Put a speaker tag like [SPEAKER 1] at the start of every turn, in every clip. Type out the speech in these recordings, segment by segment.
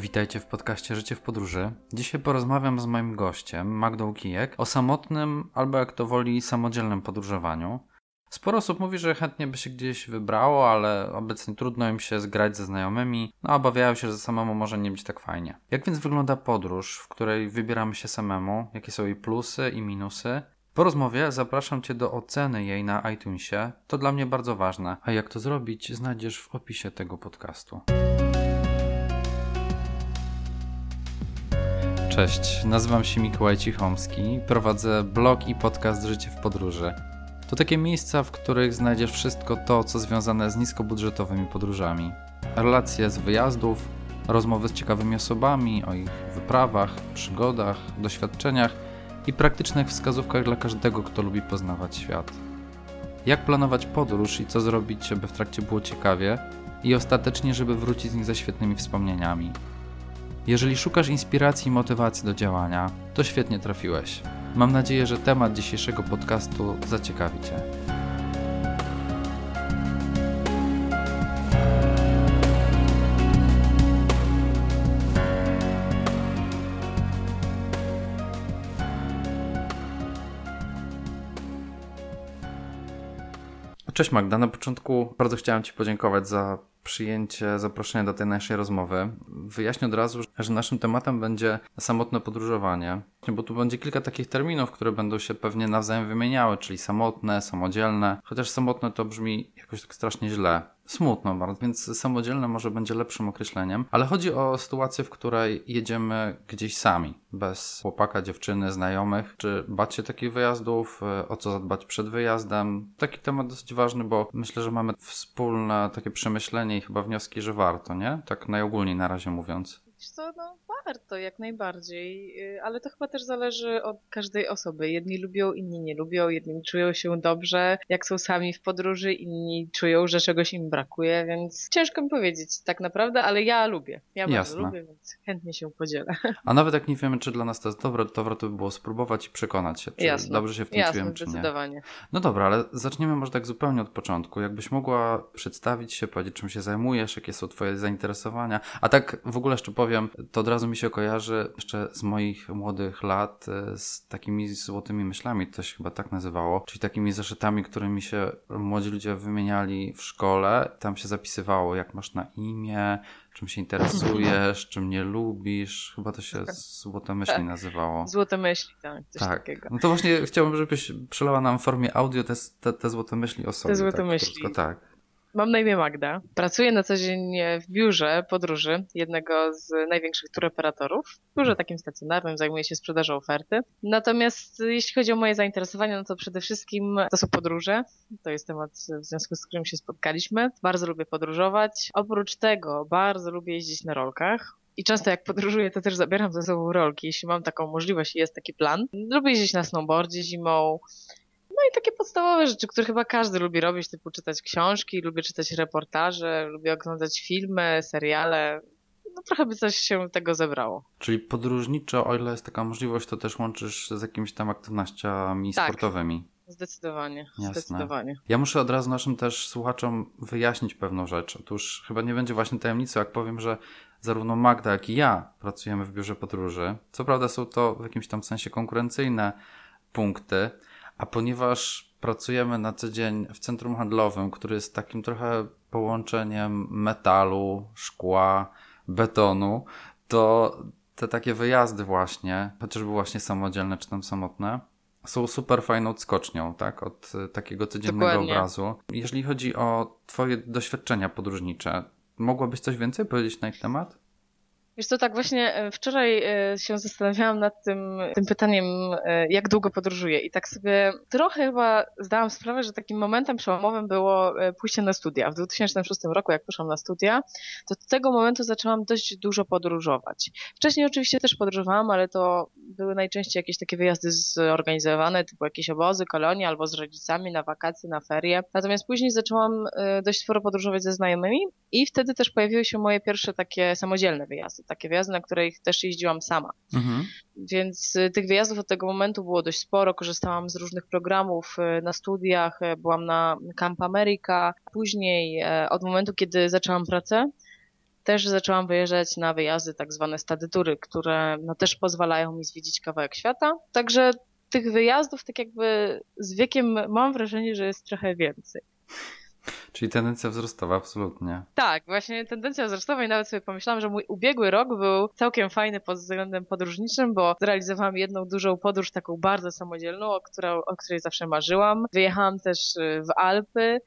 [SPEAKER 1] Witajcie w podcaście Życie w Podróży. Dzisiaj porozmawiam z moim gościem, Magdą Kijek, o samotnym, albo jak to woli, samodzielnym podróżowaniu. Sporo osób mówi, że chętnie by się gdzieś wybrało, ale obecnie trudno im się zgrać ze znajomymi, no obawiają się, że samemu może nie być tak fajnie. Jak więc wygląda podróż, w której wybieramy się samemu? Jakie są jej plusy i minusy? Po rozmowie zapraszam Cię do oceny jej na iTunesie. To dla mnie bardzo ważne. A jak to zrobić, znajdziesz w opisie tego podcastu. Cześć, nazywam się Mikołaj Cichomski, prowadzę blog i podcast Życie w Podróży. To takie miejsca, w których znajdziesz wszystko to, co związane z niskobudżetowymi podróżami. Relacje z wyjazdów, rozmowy z ciekawymi osobami o ich wyprawach, przygodach, doświadczeniach i praktycznych wskazówkach dla każdego, kto lubi poznawać świat. Jak planować podróż i co zrobić, żeby w trakcie było ciekawie i ostatecznie, żeby wrócić z nich ze świetnymi wspomnieniami. Jeżeli szukasz inspiracji i motywacji do działania, to świetnie trafiłeś. Mam nadzieję, że temat dzisiejszego podcastu zaciekawi Cię. Cześć Magda, na początku bardzo chciałem Ci podziękować za przyjęcie zaproszenia do tej naszej rozmowy. Wyjaśnię od razu, że naszym tematem będzie samotne podróżowanie, bo tu będzie kilka takich terminów, które będą się pewnie nawzajem wymieniały, czyli samotne, samodzielne, chociaż samotne to brzmi jakoś tak strasznie źle. Smutno bardzo, więc samodzielne może będzie lepszym określeniem, ale chodzi o sytuację, w której jedziemy gdzieś sami, bez chłopaka, dziewczyny, znajomych. Czy bać się takich wyjazdów, o co zadbać przed wyjazdem? Taki temat dosyć ważny, bo myślę, że mamy wspólne takie przemyślenie i chyba wnioski, że warto, nie? Tak najogólniej na razie mówiąc.
[SPEAKER 2] Co, no warto, jak najbardziej, y, ale to chyba też zależy od każdej osoby. Jedni lubią, inni nie lubią, jedni czują się dobrze, jak są sami w podróży, inni czują, że czegoś im brakuje, więc ciężko mi powiedzieć tak naprawdę, ale ja lubię. Ja bardzo lubię, więc chętnie się podzielę.
[SPEAKER 1] A nawet jak nie wiemy, czy dla nas to jest dobre, to warto by było spróbować i przekonać się, czy
[SPEAKER 2] Jasne.
[SPEAKER 1] dobrze się w tym
[SPEAKER 2] Jasne,
[SPEAKER 1] czujemy, czy nie.
[SPEAKER 2] zdecydowanie.
[SPEAKER 1] No dobra, ale zaczniemy może tak zupełnie od początku. Jakbyś mogła przedstawić się, powiedzieć, czym się zajmujesz, jakie są Twoje zainteresowania. A tak w ogóle jeszcze powiem, to od razu mi się kojarzy jeszcze z moich młodych lat e, z takimi złotymi myślami, to się chyba tak nazywało, czyli takimi zeszytami, którymi się młodzi ludzie wymieniali w szkole. Tam się zapisywało, jak masz na imię, czym się interesujesz, czym nie lubisz. Chyba to się złote myśli
[SPEAKER 2] Tak.
[SPEAKER 1] nazywało.
[SPEAKER 2] Złote myśli, tak, coś
[SPEAKER 1] Tak.
[SPEAKER 2] takiego.
[SPEAKER 1] No to właśnie chciałbym, żebyś przelała nam w formie audio te, te, te złote myśli o sobie.
[SPEAKER 2] złote
[SPEAKER 1] tak,
[SPEAKER 2] myśli.
[SPEAKER 1] Krótko, tak.
[SPEAKER 2] Mam na imię Magda. Pracuję na co dzień w biurze podróży jednego z największych turoperatorów. W biurze takim stacjonarnym zajmuję się sprzedażą oferty. Natomiast jeśli chodzi o moje zainteresowania, no to przede wszystkim to są podróże. To jest temat, w związku z którym się spotkaliśmy. Bardzo lubię podróżować. Oprócz tego bardzo lubię jeździć na rolkach. I często jak podróżuję, to też zabieram ze sobą rolki, jeśli mam taką możliwość i jest taki plan. Lubię jeździć na snowboardzie zimą, no i takie podstawowe rzeczy, które chyba każdy lubi robić, typu czytać książki, lubię czytać reportaże, lubię oglądać filmy, seriale. No trochę by coś się tego zebrało.
[SPEAKER 1] Czyli podróżniczo, o ile jest taka możliwość, to też łączysz z jakimiś tam aktywnościami
[SPEAKER 2] Tak.
[SPEAKER 1] sportowymi.
[SPEAKER 2] Zdecydowanie,
[SPEAKER 1] Jasne.
[SPEAKER 2] zdecydowanie.
[SPEAKER 1] Ja muszę od razu naszym też słuchaczom wyjaśnić pewną rzecz. Otóż chyba nie będzie właśnie tajemnicą, jak powiem, że zarówno Magda, jak i ja pracujemy w biurze podróży. Co prawda są to w jakimś tam sensie konkurencyjne punkty, a ponieważ pracujemy na co dzień w centrum handlowym, który jest takim trochę połączeniem metalu, szkła, betonu, to te takie wyjazdy właśnie, chociażby właśnie samodzielne czy tam samotne, są super fajną odskocznią, tak? Od y, takiego codziennego
[SPEAKER 2] Dokładnie.
[SPEAKER 1] obrazu. Jeżeli chodzi o Twoje doświadczenia podróżnicze, mogłabyś coś więcej powiedzieć na ich temat?
[SPEAKER 2] Wiesz co, tak właśnie e, wczoraj e, się zastanawiałam nad tym, tym pytaniem, e, jak długo podróżuję i tak sobie trochę chyba zdałam sprawę, że takim momentem przełomowym było pójście na studia. W 2006 roku, jak poszłam na studia, to od tego momentu zaczęłam dość dużo podróżować. Wcześniej oczywiście też podróżowałam, ale to były najczęściej jakieś takie wyjazdy zorganizowane, typu jakieś obozy, kolonie albo z rodzicami na wakacje, na ferie. Natomiast później zaczęłam dość sporo podróżować ze znajomymi i wtedy też pojawiły się moje pierwsze takie samodzielne wyjazdy, takie wyjazdy, na których też jeździłam sama.
[SPEAKER 1] Mhm.
[SPEAKER 2] Więc y, tych wyjazdów od tego momentu było dość sporo. Korzystałam z różnych programów y, na studiach, y, byłam na Camp America. Później, e, od momentu, kiedy zaczęłam pracę, też zaczęłam wyjeżdżać na wyjazdy, tak zwane stadytury, które no, też pozwalają mi zwiedzić kawałek świata. Także tych wyjazdów, tak jakby z wiekiem mam wrażenie, że jest trochę więcej.
[SPEAKER 1] Czyli tendencja wzrostowa, absolutnie.
[SPEAKER 2] Tak, właśnie tendencja wzrostowa i nawet sobie pomyślałam, że mój ubiegły rok był całkiem fajny pod względem podróżniczym, bo zrealizowałam jedną dużą podróż, taką bardzo samodzielną, o, o której zawsze marzyłam. Wyjechałam też y, w Alpy,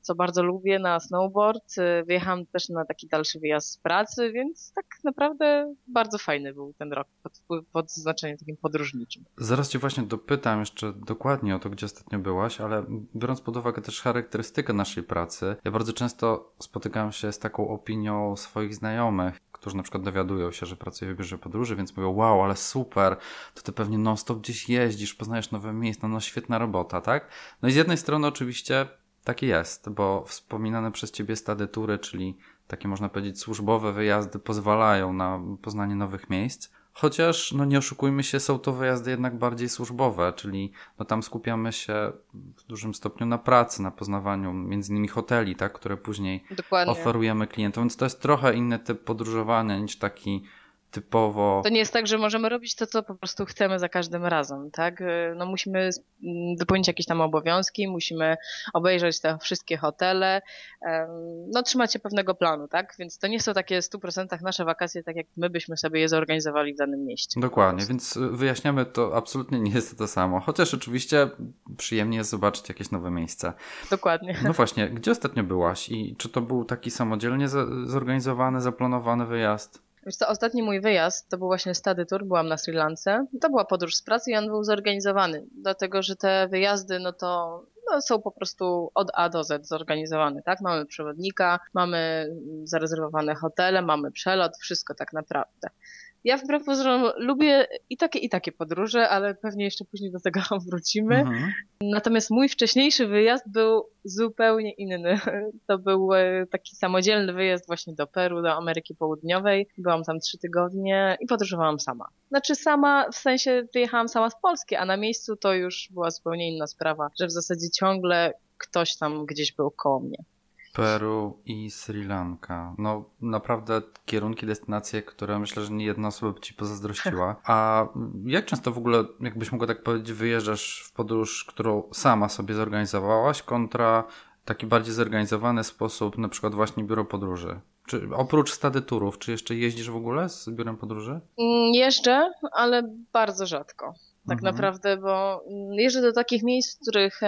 [SPEAKER 2] co bardzo lubię, na snowboard. Wyjechałam też na taki dalszy wyjazd z pracy, więc tak naprawdę bardzo fajny był ten rok pod, pod znaczeniem takim podróżniczym.
[SPEAKER 1] Zaraz Cię właśnie dopytam jeszcze dokładnie o to, gdzie ostatnio byłaś, ale biorąc pod uwagę też charakterystykę naszej pracy, ja bardzo często spotykam się z taką opinią swoich znajomych, którzy na przykład dowiadują się, że pracuję w biurze podróży, więc mówią, wow, ale super, to ty pewnie non-stop gdzieś jeździsz, poznajesz nowe miejsca, no świetna robota, tak? No i z jednej strony oczywiście tak jest, bo wspominane przez Ciebie stadytury, czyli takie można powiedzieć służbowe wyjazdy pozwalają na poznanie nowych miejsc. Chociaż, no nie oszukujmy się, są to wyjazdy jednak bardziej służbowe, czyli no tam skupiamy się w dużym stopniu na pracy, na poznawaniu między innymi hoteli, tak, które później Dokładnie. oferujemy klientom, więc to jest trochę inny typ podróżowania niż taki typowo.
[SPEAKER 2] To nie jest tak, że możemy robić to, co po prostu chcemy za każdym razem, tak? No musimy mm, wypełnić jakieś tam obowiązki, musimy obejrzeć te wszystkie hotele, no trzymać się pewnego planu, tak? Więc to nie są takie w 100% nasze wakacje, tak jak my byśmy sobie je zorganizowali w danym mieście.
[SPEAKER 1] Dokładnie, więc y, wyjaśniamy to, absolutnie nie jest to to samo, chociaż oczywiście przyjemnie jest zobaczyć jakieś nowe miejsce.
[SPEAKER 2] Dokładnie.
[SPEAKER 1] No właśnie, gdzie ostatnio byłaś i czy to był taki samodzielnie zorganizowany, zaplanowany wyjazd?
[SPEAKER 2] Wiesz co, ostatni mój wyjazd to był właśnie Stady Tour, byłam na Sri Lance. To była podróż z pracy i on był zorganizowany, dlatego że te wyjazdy, no to no, są po prostu od A do Z zorganizowane, tak? Mamy przewodnika, mamy zarezerwowane hotele, mamy przelot, wszystko tak naprawdę. Ja wbrew pozorom lubię i takie, i takie podróże, ale pewnie jeszcze później do tego wrócimy. Mhm. Natomiast mój wcześniejszy wyjazd był zupełnie inny. To był e, taki samodzielny wyjazd właśnie do Peru, do Ameryki Południowej. Byłam tam trzy tygodnie i podróżowałam sama. Znaczy sama, w sensie wyjechałam sama z Polski, a na miejscu to już była zupełnie inna sprawa, że w zasadzie ciągle ktoś tam gdzieś był koło mnie.
[SPEAKER 1] Peru i Sri Lanka. No naprawdę kierunki, destynacje, które myślę, że nie jedna osoba by ci pozazdrościła. A jak często w ogóle, jakbyś mogła tak powiedzieć, wyjeżdżasz w podróż, którą sama sobie zorganizowałaś, kontra taki bardziej zorganizowany sposób, na przykład właśnie biuro podróży? Czy oprócz stady turów, czy jeszcze jeździsz w ogóle z biurem podróży?
[SPEAKER 2] Mm, jeżdżę, ale bardzo rzadko. Tak mhm. naprawdę, bo jeżdżę do takich miejsc, w których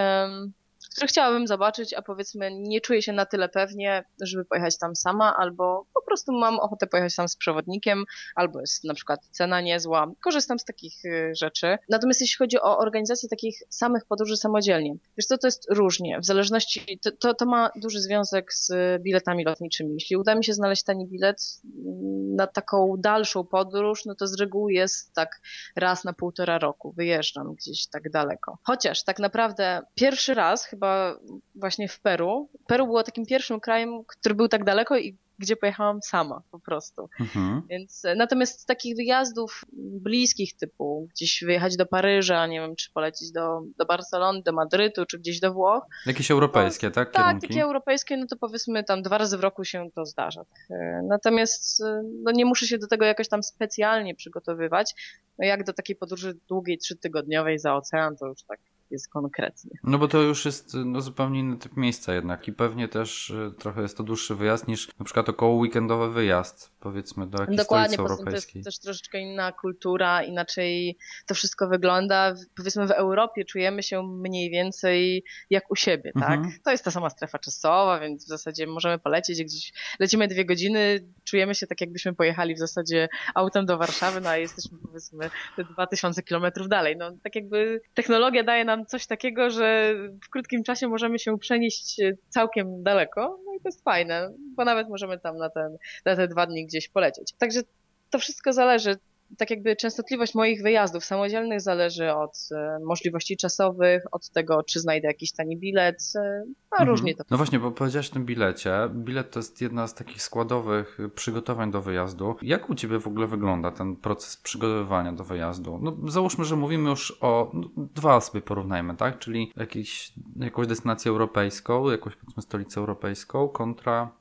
[SPEAKER 2] które chciałabym zobaczyć, a powiedzmy nie czuję się na tyle pewnie, żeby pojechać tam sama, albo po prostu mam ochotę pojechać tam z przewodnikiem, albo jest na przykład cena niezła. Korzystam z takich y, rzeczy. Natomiast jeśli chodzi o organizację takich samych podróży samodzielnie, wiesz co, to jest różnie. W zależności, to, to, to ma duży związek z biletami lotniczymi. Jeśli uda mi się znaleźć tani bilet mm, na taką dalszą podróż, no to z reguły jest tak raz na półtora roku. Wyjeżdżam gdzieś tak daleko. Chociaż tak naprawdę pierwszy raz chyba chyba właśnie w Peru. Peru było takim pierwszym krajem, który był tak daleko i gdzie pojechałam sama po prostu. Mhm. Więc e, natomiast z takich wyjazdów bliskich typu gdzieś wyjechać do Paryża, nie wiem, czy polecieć do, do Barcelony, do Madrytu, czy gdzieś do Włoch.
[SPEAKER 1] Jakieś europejskie,
[SPEAKER 2] to,
[SPEAKER 1] tak?
[SPEAKER 2] tak Kierunki? Tak, takie europejskie, no to powiedzmy tam dwa razy w roku się to zdarza. E, natomiast e, no nie muszę się do tego jakoś tam specjalnie przygotowywać. No jak do takiej podróży długiej, trzytygodniowej za ocean, to już tak jest konkretnie.
[SPEAKER 1] No bo to już jest no, zupełnie inny typ miejsca jednak i pewnie też y, trochę jest to dłuższy wyjazd niż na przykład około weekendowy wyjazd powiedzmy do jakiejś
[SPEAKER 2] Dokładnie,
[SPEAKER 1] stolicy
[SPEAKER 2] europejskiej. to jest też troszeczkę inna kultura, inaczej to wszystko wygląda. Powiedzmy w Europie czujemy się mniej więcej jak u siebie, tak? Mhm. To jest ta sama strefa czasowa, więc w zasadzie możemy polecieć gdzieś, lecimy dwie godziny, czujemy się tak jakbyśmy pojechali w zasadzie autem do Warszawy, no a jesteśmy powiedzmy te 2000 kilometrów dalej. No tak jakby technologia daje nam coś takiego, że w krótkim czasie możemy się przenieść całkiem daleko, no i to jest fajne, bo nawet możemy tam na, ten, na te dwa dni gdzieś polecieć. Także to wszystko zależy tak jakby częstotliwość moich wyjazdów samodzielnych zależy od e, możliwości czasowych, od tego, czy znajdę jakiś tani bilet, e, a mhm. różnie to.
[SPEAKER 1] No właśnie, bo powiedziałeś o tym bilecie. Bilet to jest jedna z takich składowych przygotowań do wyjazdu. Jak u Ciebie w ogóle wygląda ten proces przygotowywania do wyjazdu? No załóżmy, że mówimy już o no, dwa sobie porównajmy, tak? Czyli jakiś, jakąś destynację europejską, jakąś powiedzmy stolicę europejską kontra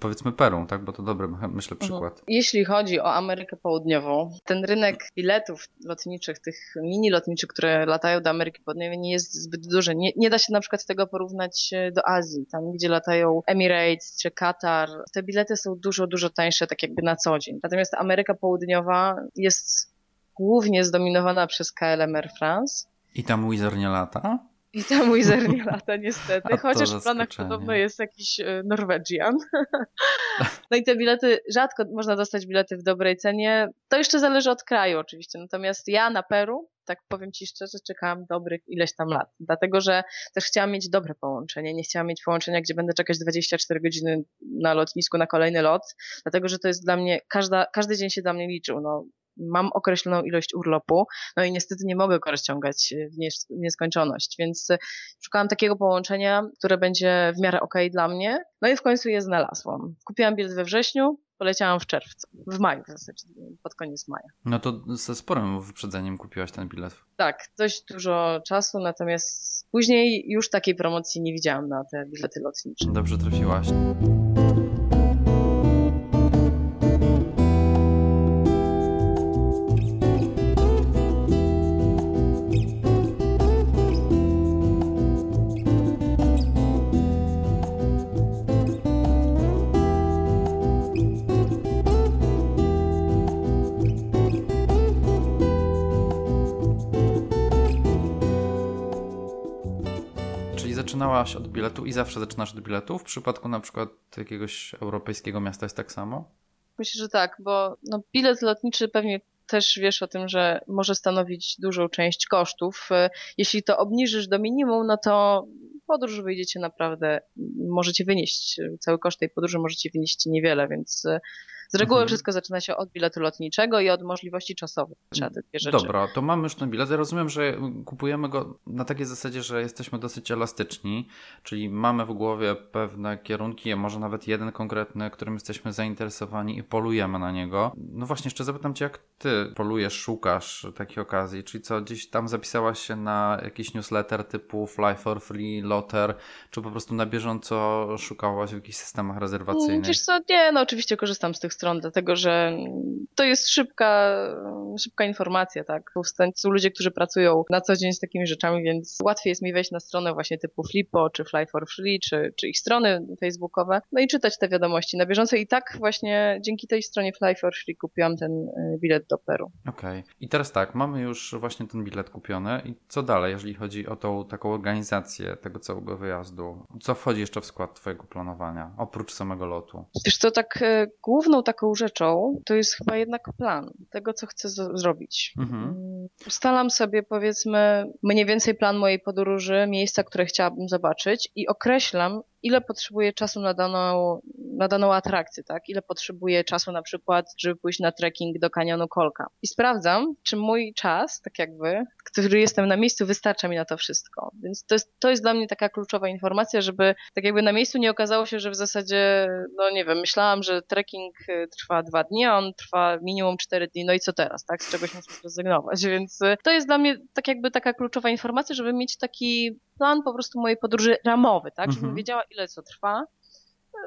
[SPEAKER 1] Powiedzmy Peru, tak? Bo to dobry, myślę, przykład. Mhm.
[SPEAKER 2] Jeśli chodzi o Amerykę Południową, ten rynek biletów lotniczych, tych mini lotniczych, które latają do Ameryki Południowej nie jest zbyt duży. Nie, nie da się na przykład tego porównać e, do Azji, tam gdzie latają Emirates czy Qatar. Te bilety są dużo, dużo tańsze tak jakby na co dzień. Natomiast Ameryka Południowa jest głównie zdominowana przez KLM Air France.
[SPEAKER 1] I tam Wizard nie lata?
[SPEAKER 2] I tam Wizard nie lata niestety, chociaż w planach podobno jest jakiś e, Norwegian. No i te bilety, rzadko można dostać bilety w dobrej cenie. To jeszcze zależy od kraju oczywiście. Natomiast ja na Peru, tak powiem Ci szczerze, czekałam dobrych ileś tam lat. Dlatego, że też chciałam mieć dobre połączenie. Nie chciałam mieć połączenia, gdzie będę czekać 24 godziny na lotnisku na kolejny lot. Dlatego, że to jest dla mnie, każda, każdy dzień się dla mnie liczył. No, mam określoną ilość urlopu, no i niestety nie mogę go rozciągać w nieskończoność, więc szukałam takiego połączenia, które będzie w miarę ok dla mnie, no i w końcu je znalazłam. Kupiłam bilet we wrześniu, poleciałam w czerwcu, w maju w zasadzie, pod koniec maja.
[SPEAKER 1] No to ze sporym wyprzedzeniem kupiłaś ten bilet.
[SPEAKER 2] Tak, dość dużo czasu, natomiast później już takiej promocji nie widziałam na te bilety lotnicze.
[SPEAKER 1] Dobrze trafiłaś. Zaczynałaś od biletu i zawsze zaczynasz od biletu? W przypadku na przykład jakiegoś europejskiego miasta jest tak samo?
[SPEAKER 2] Myślę, że tak, bo no, bilet lotniczy pewnie też wiesz o tym, że może stanowić dużą część kosztów. Jeśli to obniżysz do minimum, no to podróż wyjdziecie naprawdę, możecie wynieść, cały koszt tej podróży możecie wynieść niewiele, więc z reguły mhm. wszystko zaczyna się od biletu lotniczego i od możliwości czasowych. Trzeba te dwie rzeczy.
[SPEAKER 1] Dobra, to mamy już ten bilet. Ja rozumiem, że kupujemy go na takiej zasadzie, że jesteśmy dosyć elastyczni, czyli mamy w głowie pewne kierunki, a może nawet jeden konkretny, którym jesteśmy zainteresowani i polujemy na niego. No właśnie, jeszcze zapytam Cię, jak Ty polujesz, szukasz takiej okazji? Czyli co, gdzieś tam zapisałaś się na jakiś newsletter typu Fly for Free, Lotter, czy po prostu na bieżąco szukałaś w jakichś systemach rezerwacyjnych?
[SPEAKER 2] Wiesz co, nie, no oczywiście korzystam z tych stron, dlatego że to jest szybka, szybka informacja, tak? Są ludzie, którzy pracują na co dzień z takimi rzeczami, więc łatwiej jest mi wejść na stronę właśnie typu Flippo, czy Fly for Free, czy, czy ich strony facebookowe, no i czytać te wiadomości na bieżąco. I tak właśnie dzięki tej stronie Fly for Free kupiłam ten y, bilet do Peru.
[SPEAKER 1] Okej. Okay. I teraz tak, mamy już właśnie ten bilet kupiony i co dalej, jeżeli chodzi o tą taką organizację tego całego wyjazdu? Co wchodzi jeszcze w skład twojego planowania, oprócz samego lotu?
[SPEAKER 2] Wiesz to tak y, główną taką rzeczą to jest chyba jednak plan tego, co chcę zrobić. Mhm. Ustalam sobie, powiedzmy, mniej więcej plan mojej podróży, miejsca, które chciałabym zobaczyć i określam, ile potrzebuję czasu na daną, na daną atrakcję, tak? Ile potrzebuję czasu na przykład, żeby pójść na trekking do kanionu Kolka. I sprawdzam, czy mój czas, tak jakby, który jestem na miejscu, wystarcza mi na to wszystko. Więc to jest, to jest dla mnie taka kluczowa informacja, żeby tak jakby na miejscu nie okazało się, że w zasadzie, no nie wiem, myślałam, że trekking y, trwa dwa dni, a on trwa minimum cztery dni, no i co teraz, tak? Z czegoś muszę zrezygnować, więc y, to jest dla mnie tak jakby taka kluczowa informacja, żeby mieć taki plan po prostu mojej podróży ramowy, tak? Żebym mhm. wiedziała, ile co trwa,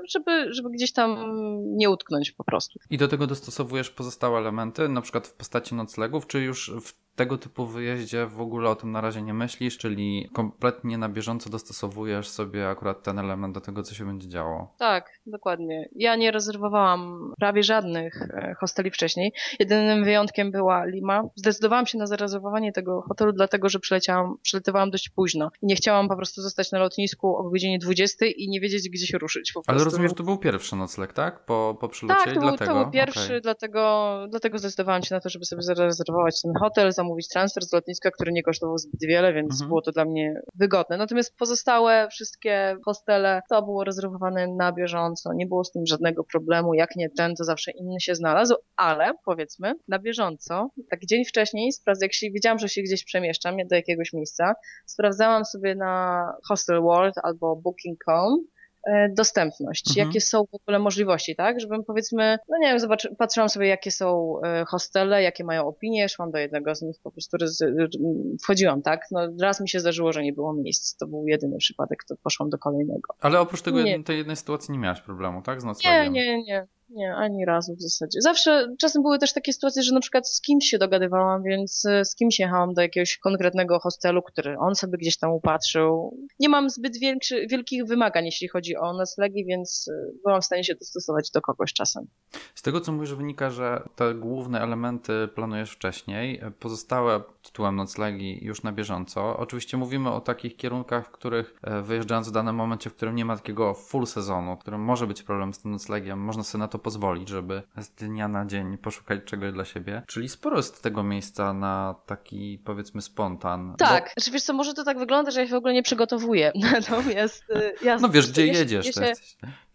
[SPEAKER 2] żeby, żeby gdzieś tam nie utknąć po prostu.
[SPEAKER 1] I do tego dostosowujesz pozostałe elementy, na przykład w postaci noclegów, czy już w tego typu wyjeździe w ogóle o tym na razie nie myślisz, czyli kompletnie na bieżąco dostosowujesz sobie akurat ten element do tego, co się będzie działo.
[SPEAKER 2] Tak, dokładnie. Ja nie rezerwowałam prawie żadnych e, hosteli wcześniej. Jedynym wyjątkiem była Lima. Zdecydowałam się na zarezerwowanie tego hotelu, dlatego że przyleciałam, przyletywałam dość późno. I nie chciałam po prostu zostać na lotnisku o godzinie 20 i nie wiedzieć, gdzie się ruszyć.
[SPEAKER 1] Ale rozumiem, że to był pierwszy nocleg, tak? Po, po przylocie
[SPEAKER 2] tak, to,
[SPEAKER 1] był, dlatego?
[SPEAKER 2] to był pierwszy, okay. dlatego, dlatego zdecydowałam się na to, żeby sobie zarezerwować ten hotel, zamówić transfer z lotniska, który nie kosztował zbyt wiele, więc mhm. było to dla mnie wygodne. Natomiast pozostałe wszystkie hostele to było rezerwowane na bieżąco, nie było z tym żadnego problemu. Jak nie ten, to zawsze inny się znalazł, ale powiedzmy na bieżąco, tak dzień wcześniej, jak się wiedziałam, że się gdzieś przemieszczam do jakiegoś miejsca, sprawdzałam sobie na Hostel World albo Booking.com dostępność,
[SPEAKER 1] Mhm.
[SPEAKER 2] jakie są w ogóle możliwości, tak? Żebym powiedzmy, no nie wiem, zobacz, patrzyłam sobie, jakie są e, hostele, jakie mają opinie, szłam do jednego z nich, po prostu wchodziłam, tak? No raz mi się zdarzyło, że nie było miejsc, to był jedyny przypadek, to poszłam do kolejnego.
[SPEAKER 1] Ale oprócz tego
[SPEAKER 2] Nie.
[SPEAKER 1] tej jednej sytuacji nie miałaś problemu, tak? Z noclegiem?
[SPEAKER 2] nie, nie. Nie, ani razu w zasadzie. Zawsze, czasem były też takie sytuacje, że na przykład z kimś się dogadywałam, więc e, z kimś jechałam do jakiegoś konkretnego hostelu, który on sobie gdzieś tam upatrzył. Nie mam zbyt większy, wielkich wymagań, jeśli chodzi o noclegi, więc e, byłam w stanie się dostosować do kogoś czasem.
[SPEAKER 1] Z tego, co mówisz, wynika, że te główne elementy planujesz wcześniej, pozostałe tytułem noclegi już na bieżąco. Oczywiście mówimy o takich kierunkach, w których e, wyjeżdżając w danym momencie, w którym nie ma takiego full sezonu, w którym może być problem z tym noclegiem, można sobie na to pozwolić, żeby z dnia na dzień poszukać czegoś dla siebie. Czyli sporo jest tego miejsca na taki, powiedzmy, spontan.
[SPEAKER 2] Tak, że wiesz co, może to tak wygląda, że ja się w ogóle nie przygotowuję, natomiast e, ja...
[SPEAKER 1] Bo, no wiesz, gdzie jedziesz, to
[SPEAKER 2] się-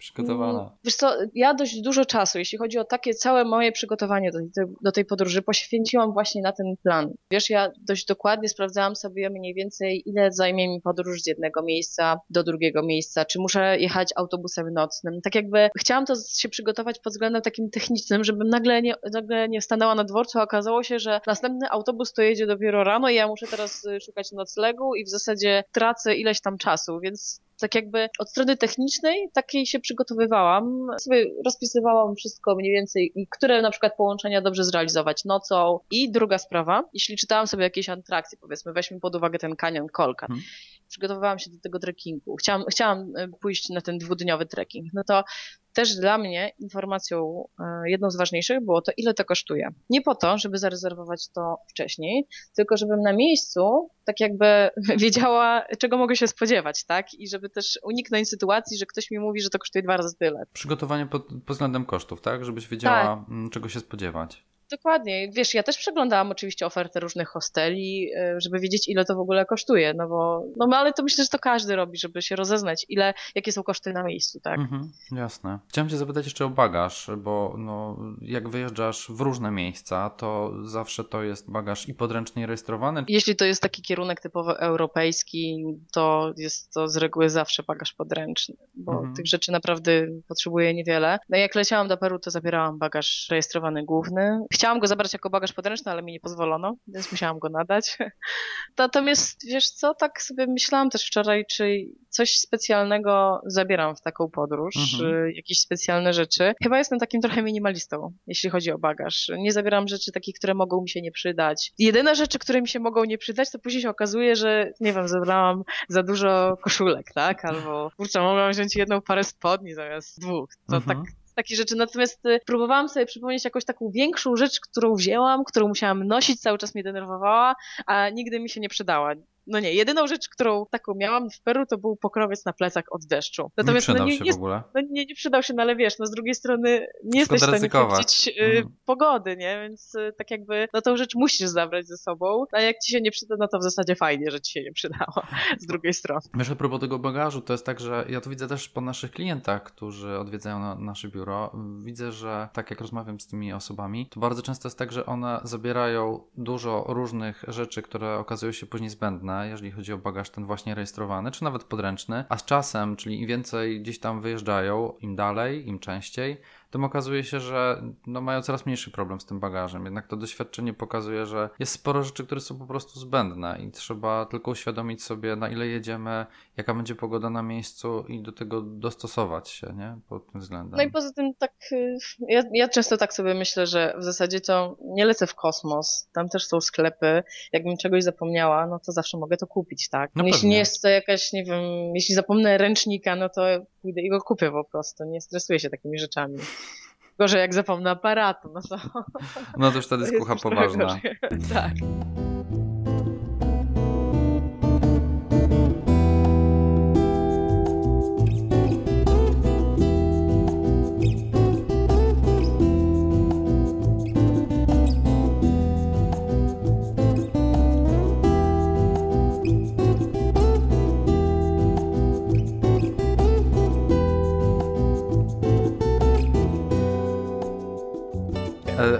[SPEAKER 1] przygotowana.
[SPEAKER 2] Mm, Wiesz co, ja dość dużo czasu, jeśli chodzi o takie całe moje przygotowanie do, do tej podróży, poświęciłam właśnie na ten plan. Wiesz, ja dość dokładnie sprawdzałam sobie mniej więcej, ile zajmie mi podróż z jednego miejsca do drugiego miejsca, czy muszę jechać autobusem nocnym. Tak jakby chciałam to się przygotować pod względem takim technicznym, żebym nagle nie, nagle nie stanęła na dworcu, a okazało się, że następny autobus to jedzie dopiero rano i ja muszę teraz y, szukać noclegu i w zasadzie tracę ileś tam czasu, więc tak jakby od strony technicznej takiej się przygotowywałam. Sobie rozpisywałam wszystko mniej więcej, które na przykład połączenia dobrze zrealizować nocą. I druga sprawa, jeśli czytałam sobie jakieś atrakcje, powiedzmy, weźmy pod uwagę ten kanion Kolka.
[SPEAKER 1] Mhm.
[SPEAKER 2] Przygotowywałam się do tego trekkingu. Chciałam, chciałam e, pójść na ten dwudniowy trekking. No to też dla mnie informacją e, jedną z ważniejszych było to, ile to kosztuje. Nie po to, żeby zarezerwować to wcześniej, tylko żebym na miejscu tak jakby wiedziała, czego mogę się spodziewać, tak? I żeby też uniknąć sytuacji, że ktoś mi mówi, że to kosztuje dwa razy tyle.
[SPEAKER 1] Przygotowanie pod, pod względem kosztów, tak? Żebyś wiedziała,
[SPEAKER 2] Tak.
[SPEAKER 1] czego się spodziewać.
[SPEAKER 2] Dokładnie. Wiesz, ja też przeglądałam oczywiście ofertę różnych hosteli, e, żeby wiedzieć, ile to w ogóle kosztuje, no bo, no ale to myślę, że to każdy robi, żeby się rozeznać, ile, jakie są koszty na miejscu, tak?
[SPEAKER 1] Mhm, jasne. Chciałem Cię zapytać jeszcze o bagaż, bo no, jak wyjeżdżasz w różne miejsca, to zawsze to jest bagaż i podręcznie rejestrowany.
[SPEAKER 2] Jeśli to jest taki kierunek typowo europejski, to jest to z reguły zawsze bagaż podręczny, bo
[SPEAKER 1] Mhm.
[SPEAKER 2] tych rzeczy naprawdę potrzebuję niewiele. No jak leciałam do Peru, to zabierałam bagaż rejestrowany główny. Chciałam go zabrać jako bagaż podręczny, ale mi nie pozwolono, więc musiałam go nadać. Natomiast wiesz co, tak sobie myślałam też wczoraj, czy coś specjalnego zabieram w taką podróż,
[SPEAKER 1] Mhm.
[SPEAKER 2] y, jakieś specjalne rzeczy. Chyba jestem takim trochę minimalistą, jeśli chodzi o bagaż. Nie zabieram rzeczy takich, które mogą mi się nie przydać. Jedyne rzeczy, które mi się mogą nie przydać, to później się okazuje, że nie wiem, zabrałam za dużo koszulek, tak? Albo kurczę, mogłam wziąć jedną parę spodni zamiast dwóch. To
[SPEAKER 1] Mhm.
[SPEAKER 2] tak takie rzeczy. Natomiast y, próbowałam sobie przypomnieć jakąś taką większą rzecz, którą wzięłam, którą musiałam nosić, cały czas mnie denerwowała, a nigdy mi się nie przydała. No nie, jedyną rzecz, którą taką miałam w Peru, to był pokrowiec na plecach od deszczu.
[SPEAKER 1] Nie
[SPEAKER 2] Natomiast
[SPEAKER 1] przydał
[SPEAKER 2] no, nie,
[SPEAKER 1] się
[SPEAKER 2] nie,
[SPEAKER 1] w ogóle.
[SPEAKER 2] no nie, nie przydał się, no ale wiesz, no z drugiej strony nie jesteś w stanie przewidzieć y,
[SPEAKER 1] Mhm.
[SPEAKER 2] pogody, nie? Więc y, tak jakby, no tą rzecz musisz zabrać ze sobą, a jak ci się nie przyda, no to w zasadzie fajnie, że ci się nie przydało z drugiej strony.
[SPEAKER 1] Wiesz, a propos tego bagażu, to jest tak, że ja to widzę też po naszych klientach, którzy odwiedzają na, nasze biuro. Widzę, że tak jak rozmawiam z tymi osobami, to bardzo często jest tak, że one zabierają dużo różnych rzeczy, które okazują się później zbędne, jeżeli chodzi o bagaż ten właśnie rejestrowany, czy nawet podręczny, a z czasem, czyli im więcej gdzieś tam wyjeżdżają, im dalej, im częściej, tym okazuje się, że no, mają coraz mniejszy problem z tym bagażem. Jednak to doświadczenie pokazuje, że jest sporo rzeczy, które są po prostu zbędne i trzeba tylko uświadomić sobie, na ile jedziemy, jaka będzie pogoda na miejscu i do tego dostosować się, nie? Pod tym względem.
[SPEAKER 2] No i poza tym tak, y, ja, ja często tak sobie myślę, że w zasadzie to nie lecę w kosmos, tam też są sklepy, jakbym czegoś zapomniała, no to zawsze mogę to kupić, tak?
[SPEAKER 1] No
[SPEAKER 2] jeśli
[SPEAKER 1] pewnie.
[SPEAKER 2] nie jest to jakaś, nie wiem, jeśli zapomnę ręcznika, no to pójdę i go kupię po prostu, nie stresuję się takimi rzeczami. Gorzej jak zapomnę aparatu, no to...
[SPEAKER 1] No to już wtedy
[SPEAKER 2] to
[SPEAKER 1] jest kucha
[SPEAKER 2] już trochę
[SPEAKER 1] poważna.
[SPEAKER 2] tak.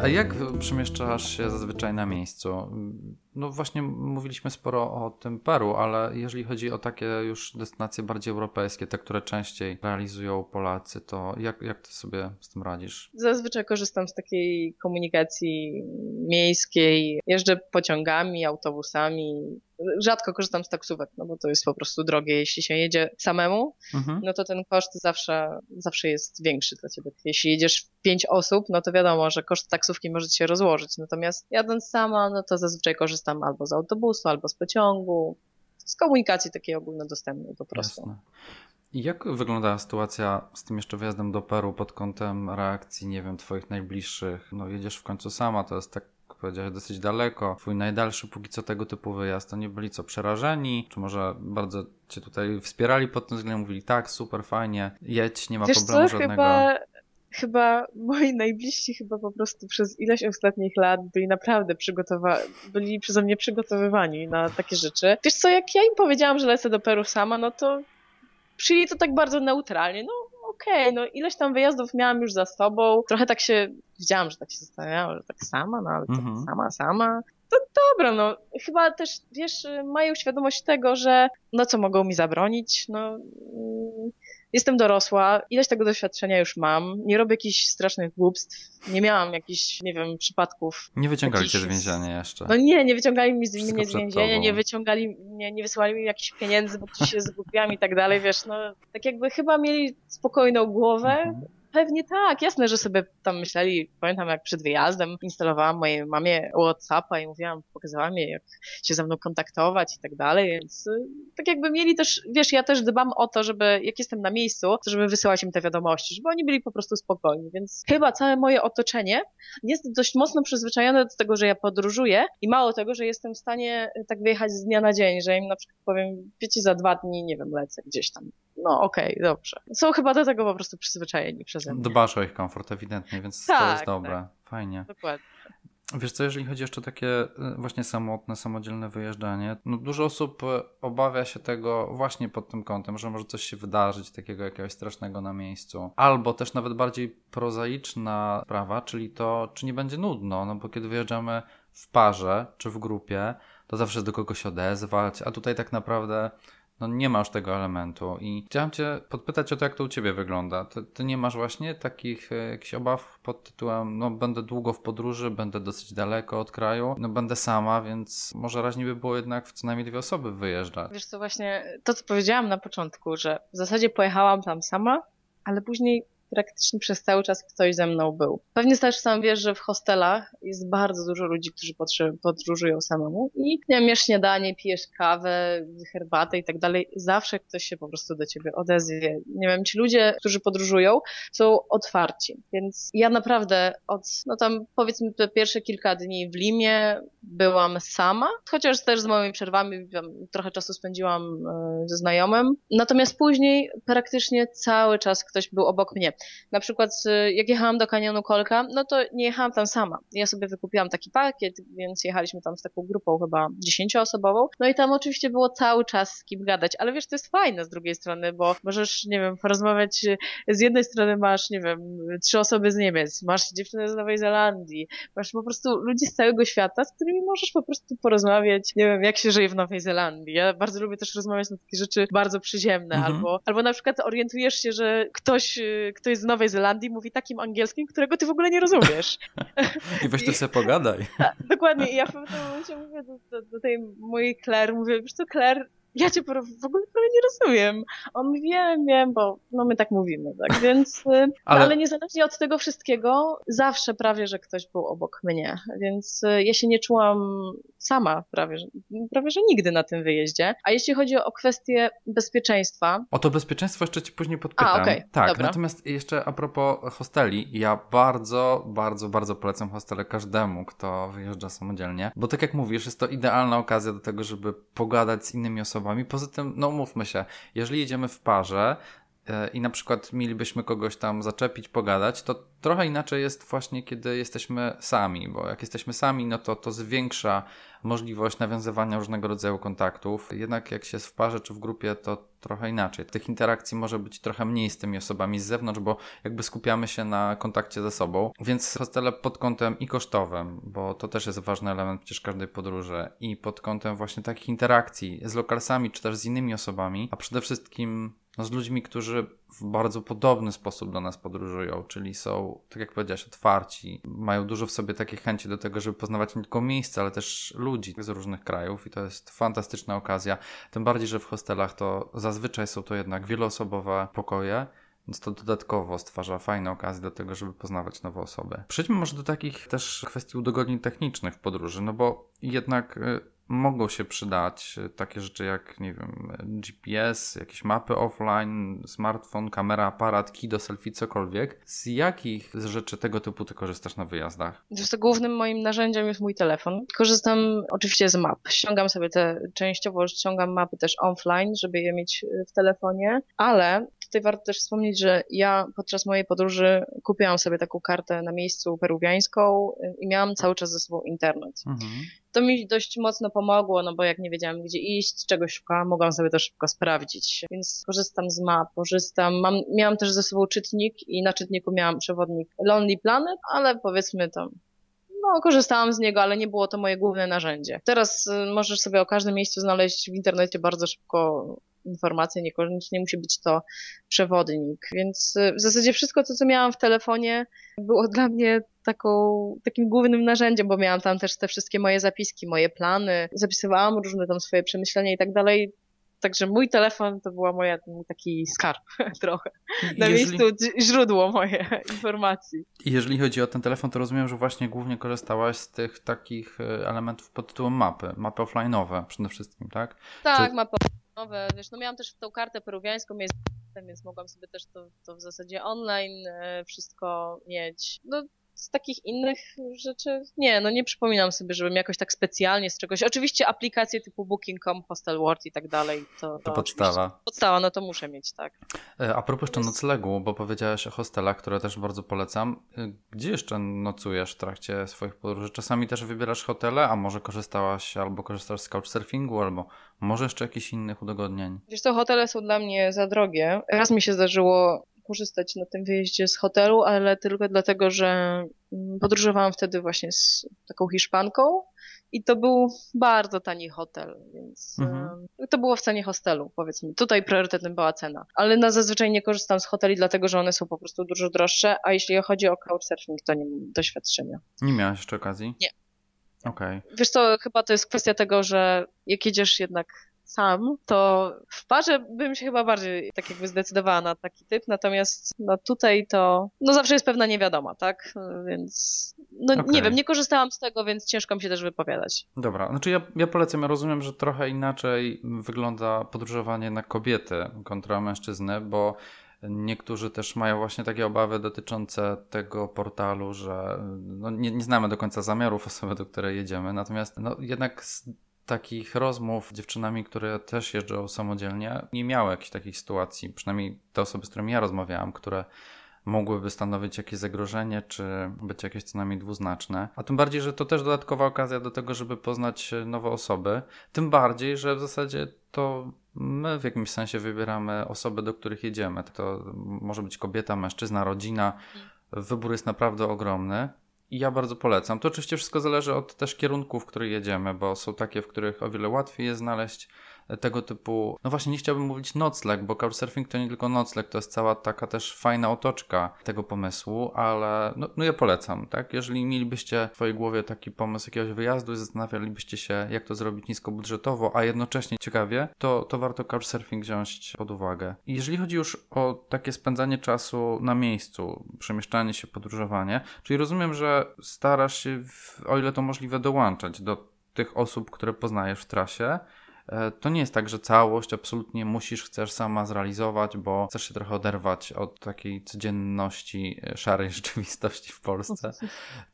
[SPEAKER 1] A jak przemieszczasz się zazwyczaj na miejscu. No właśnie mówiliśmy sporo o tym Peru, ale jeżeli chodzi o takie już destynacje bardziej europejskie, te, które częściej realizują Polacy, to jak, jak ty sobie z tym radzisz?
[SPEAKER 2] Zazwyczaj korzystam z takiej komunikacji miejskiej. Jeżdżę pociągami, autobusami. Rzadko korzystam z taksówek, no bo to jest po prostu drogie. Jeśli się jedzie samemu, mhm. no to ten koszt zawsze, zawsze jest większy dla ciebie. Jeśli jedziesz w pięć osób, no to wiadomo, że koszt taksówki może się rozłożyć. Natomiast jadąc sama, no to zazwyczaj korzystam albo z autobusu, albo z pociągu, z komunikacji takiej ogólnodostępnej po prostu. Jasne.
[SPEAKER 1] I jak wygląda sytuacja z tym jeszcze wyjazdem do Peru pod kątem reakcji, nie wiem, twoich najbliższych? No jedziesz w końcu sama, to jest tak powiedziałeś, dosyć daleko. Twój najdalszy póki co tego typu wyjazd, to nie byli co przerażeni? Czy może bardzo cię tutaj wspierali pod tym względem, mówili tak, super, fajnie, jedź, nie ma
[SPEAKER 2] Wiesz
[SPEAKER 1] problemu
[SPEAKER 2] co,
[SPEAKER 1] żadnego?
[SPEAKER 2] Chyba chyba moi najbliżsi chyba po prostu przez ileś ostatnich lat byli naprawdę przygotowani, byli przeze mnie przygotowywani na takie rzeczy. Wiesz co, jak ja im powiedziałam, że lecę do Peru sama, no to przyjęli to tak bardzo neutralnie. No okej, okay, no ileś tam wyjazdów miałam już za sobą. Trochę tak się, widziałam, że tak się zastanawiałam, że tak sama, no ale mhm. tak sama, sama. To dobra, no chyba też, wiesz, mają świadomość tego, że no co mogą mi zabronić, no jestem dorosła, ileś tego doświadczenia już mam, nie robię jakichś strasznych głupstw, nie miałam jakichś, nie wiem, przypadków.
[SPEAKER 1] Nie wyciągali cię z więzienia jeszcze.
[SPEAKER 2] No nie, nie wyciągali mnie z, mnie z więzienia, nie wyciągali mnie, nie wysyłali mi jakichś pieniędzy, bo ktoś się zgubiłam i tak dalej, wiesz, no tak jakby chyba mieli spokojną głowę, mhm Pewnie tak, jasne, że sobie tam myśleli, pamiętam jak przed wyjazdem instalowałam mojej mamie Whatsappa i mówiłam, pokazywałam jej jak się ze mną kontaktować i tak dalej, więc y, tak jakby mieli też, wiesz, ja też dbam o to, żeby jak jestem na miejscu, to żeby wysyłać im te wiadomości, żeby oni byli po prostu spokojni, więc chyba całe moje otoczenie jest dość mocno przyzwyczajone do tego, że ja podróżuję i mało tego, że jestem w stanie y, tak wyjechać z dnia na dzień, że im na przykład powiem, wiecie, za dwa dni, nie wiem, lecę gdzieś tam no okej, okay, dobrze. Są chyba do tego po prostu przyzwyczajeni przeze mnie.
[SPEAKER 1] Dbasz o ich komfort ewidentnie, więc tak, to jest dobre. Tak. Fajnie.
[SPEAKER 2] Dokładnie.
[SPEAKER 1] Wiesz co, jeżeli chodzi jeszcze o takie y, właśnie samotne, samodzielne wyjeżdżanie, no dużo osób y, obawia się tego właśnie pod tym kątem, że może coś się wydarzyć takiego jakiegoś strasznego na miejscu. Albo też nawet bardziej prozaiczna sprawa, czyli to, czy nie będzie nudno, no bo kiedy wyjeżdżamy w parze czy w grupie, to zawsze do kogoś odezwać, a tutaj tak naprawdę no nie masz tego elementu. I chciałem Cię podpytać o to, jak to u Ciebie wygląda. Ty, ty nie masz właśnie takich e, jakichś obaw pod tytułem, no będę długo w podróży, będę dosyć daleko od kraju, no będę sama, więc może raźniej by było jednak w co najmniej dwie osoby wyjeżdżać.
[SPEAKER 2] Wiesz co, właśnie to, co powiedziałam na początku, że w zasadzie pojechałam tam sama, ale później praktycznie przez cały czas ktoś ze mną był. Pewnie też sam wiesz, że w hostelach jest bardzo dużo ludzi, którzy podróżują samemu i nie wiem, śniadanie, pijesz kawę, herbatę i tak dalej, zawsze ktoś się po prostu do ciebie odezwie. Nie wiem, ci ludzie, którzy podróżują, są otwarci, więc ja naprawdę od, no tam powiedzmy te pierwsze kilka dni w Limie byłam sama, chociaż też z moimi przerwami trochę czasu spędziłam e, ze znajomym, natomiast później praktycznie cały czas ktoś był obok mnie. Na przykład jak jechałam do kanionu Kolka, no to nie jechałam tam sama. Ja sobie wykupiłam taki pakiet, więc jechaliśmy tam z taką grupą chyba dziesięcioosobową. No i tam oczywiście było cały czas z kim gadać, ale wiesz, to jest fajne z drugiej strony, bo możesz, nie wiem, porozmawiać z jednej strony masz, nie wiem, trzy osoby z Niemiec, masz dziewczynę z Nowej Zelandii, masz po prostu ludzi z całego świata, z którymi możesz po prostu porozmawiać, nie wiem, jak się żyje w Nowej Zelandii. Ja bardzo lubię też rozmawiać na takie rzeczy bardzo przyziemne, mhm. albo, albo na przykład orientujesz się, że ktoś, ktoś ktoś z Nowej Zelandii mówi takim angielskim, którego ty w ogóle nie rozumiesz.
[SPEAKER 1] I weź tu sobie pogadaj.
[SPEAKER 2] Tak, dokładnie. I ja w pewnym momencie mówię do, do, do tej mojej Claire, mówię, wiesz co, Claire, ja cię w ogóle prawie nie rozumiem. On wiem, wiem, bo no my tak mówimy, tak, więc, y, ale... ale niezależnie od tego wszystkiego, zawsze prawie, że ktoś był obok mnie, więc y, ja się nie czułam sama prawie, prawie, że nigdy na tym wyjeździe. A jeśli chodzi o kwestię bezpieczeństwa...
[SPEAKER 1] O to bezpieczeństwo jeszcze ci później podpytam. A, okay. Tak, Dobra. natomiast jeszcze a propos hosteli, ja bardzo, bardzo, bardzo polecam hostele każdemu, kto wyjeżdża samodzielnie, bo tak jak mówisz, jest to idealna okazja do tego, żeby pogadać z innymi osobami osobami. Poza tym, no mówmy się, jeżeli jedziemy w parze, i na przykład mielibyśmy kogoś tam zaczepić, pogadać, to trochę inaczej jest właśnie, kiedy jesteśmy sami, bo jak jesteśmy sami, no to to zwiększa możliwość nawiązywania różnego rodzaju kontaktów. Jednak jak się jest w parze czy w grupie, to trochę inaczej. Tych interakcji może być trochę mniej z tymi osobami z zewnątrz, bo jakby skupiamy się na kontakcie ze sobą. Więc hostele pod kątem i kosztowym, bo to też jest ważny element przecież każdej podróży, i pod kątem właśnie takich interakcji z lokalsami czy też z innymi osobami, a przede wszystkim no, z ludźmi, którzy w bardzo podobny sposób do nas podróżują, czyli są, tak jak powiedziałeś, otwarci, mają dużo w sobie takiej chęci do tego, żeby poznawać nie tylko miejsca, ale też ludzi z różnych krajów i to jest fantastyczna okazja. Tym bardziej, że w hostelach to zazwyczaj są to jednak wieloosobowe pokoje, więc to dodatkowo stwarza fajne okazje do tego, żeby poznawać nowe osoby. Przejdźmy może do takich też kwestii udogodnień technicznych w podróży, no bo jednak y, mogą się przydać e, takie rzeczy jak, nie wiem, GPS, jakieś mapy offline, smartfon, kamera, aparat, key do selfie, cokolwiek. Z jakich rzeczy tego typu ty korzystasz na wyjazdach?
[SPEAKER 2] To głównym moim narzędziem jest mój telefon. Korzystam oczywiście z map. Ściągam sobie te, częściowo ściągam mapy też offline, żeby je mieć e, w telefonie, ale tutaj warto też wspomnieć, że ja podczas mojej podróży kupiłam sobie taką kartę na miejscu peruwiańską e, i miałam cały czas ze sobą internet. Mhm to mi dość mocno pomogło, no bo jak nie wiedziałam gdzie iść, czegoś szukałam, mogłam sobie to szybko sprawdzić. Więc korzystam z map, korzystam, mam, miałam też ze sobą czytnik i na czytniku miałam przewodnik Lonely Planet, ale powiedzmy tam no, korzystałam z niego, ale nie było to moje główne narzędzie. Teraz y, możesz sobie o każdym miejscu znaleźć w internecie bardzo szybko informacje, niekoniecznie musi być to przewodnik. Więc y, w zasadzie wszystko to, co miałam w telefonie, było dla mnie taką, takim głównym narzędziem, bo miałam tam też te wszystkie moje zapiski, moje plany, zapisywałam różne tam swoje przemyślenia i tak dalej. Także mój telefon to była moja taki skarb trochę. Na jeżeli... miejscu źródło moje informacji.
[SPEAKER 1] I jeżeli chodzi o ten telefon, to rozumiem, że właśnie głównie korzystałaś z tych takich e, elementów pod tytułem mapy, mapy offline'owe przede wszystkim, tak?
[SPEAKER 2] Tak, Czy... mapy nowe, wiesz, no miałam też tą kartę peruwiańską, więc mogłam sobie też to, to w zasadzie online e, wszystko mieć. No z takich innych rzeczy, nie, no nie przypominam sobie, żebym jakoś tak specjalnie z czegoś, oczywiście aplikacje typu Booking.com, Hostelworld i tak dalej, to,
[SPEAKER 1] to, to podstawa.
[SPEAKER 2] Podstawa, no to muszę mieć, tak.
[SPEAKER 1] E, a propos jeszcze noclegu, bo powiedziałeś o hostelach, które też bardzo polecam. E, gdzie jeszcze nocujesz w trakcie swoich podróży? Czasami też wybierasz hotele, a może korzystałaś albo korzystasz z couchsurfingu, albo może jeszcze jakichś innych udogodnień?
[SPEAKER 2] Wiesz co, hotele są dla mnie za drogie. Raz mi się zdarzyło korzystać na tym wyjeździe z hotelu, ale tylko dlatego, że mm, podróżowałam wtedy właśnie z taką Hiszpanką i to był bardzo tani hotel, więc mhm. to było w cenie hostelu, powiedzmy. Tutaj priorytetem była cena. Ale na zazwyczaj nie korzystam z hoteli, dlatego że one są po prostu dużo droższe, a jeśli chodzi o couchsurfing, to nie mam doświadczenia.
[SPEAKER 1] Nie miałaś jeszcze okazji?
[SPEAKER 2] Nie.
[SPEAKER 1] Okej. Okay.
[SPEAKER 2] Wiesz co, chyba to jest kwestia tego, że jak jedziesz jednak sam, to w parze bym się chyba bardziej tak jakby zdecydowała na taki typ, natomiast no tutaj to, no zawsze jest pewna niewiadoma, tak? Więc no okay. nie wiem, nie korzystałam z tego, więc ciężko mi się też wypowiadać.
[SPEAKER 1] Dobra, znaczy ja, ja polecam, ja rozumiem, że trochę inaczej wygląda podróżowanie na kobiety kontra mężczyznę, bo Niektórzy też mają właśnie takie obawy dotyczące tego portalu, że no nie, nie znamy do końca zamiarów osoby, do której jedziemy. Natomiast no, jednak takich rozmów z dziewczynami, które też jeżdżą samodzielnie, nie miały jakichś takich sytuacji, przynajmniej te osoby, z którymi ja rozmawiałam, które mogłyby stanowić jakieś zagrożenie, czy być jakieś co najmniej dwuznaczne. A tym bardziej, że to też dodatkowa okazja do tego, żeby poznać nowe osoby. Tym bardziej, że w zasadzie to my w jakimś sensie wybieramy osoby, do których jedziemy. To może być kobieta, mężczyzna, rodzina. Wybór jest naprawdę ogromny. Ja bardzo polecam. To oczywiście wszystko zależy od też kierunków, w których jedziemy, bo są takie, w których o wiele łatwiej jest znaleźć tego typu, no właśnie nie chciałbym mówić nocleg, bo couchsurfing to nie tylko nocleg, to jest cała taka też fajna otoczka tego pomysłu, ale no, no ja polecam, tak? Jeżeli mielibyście w swojej głowie taki pomysł jakiegoś wyjazdu i zastanawialibyście się, jak to zrobić niskobudżetowo, a jednocześnie ciekawie, to, to warto couchsurfing wziąć pod uwagę. I jeżeli chodzi już o takie spędzanie czasu na miejscu, przemieszczanie się, podróżowanie, czyli rozumiem, że starasz się, w, o ile to możliwe, dołączać do tych osób, które poznajesz w trasie, to nie jest tak, że całość absolutnie musisz, chcesz sama zrealizować, bo chcesz się trochę oderwać od takiej codzienności, e, szarej rzeczywistości w Polsce,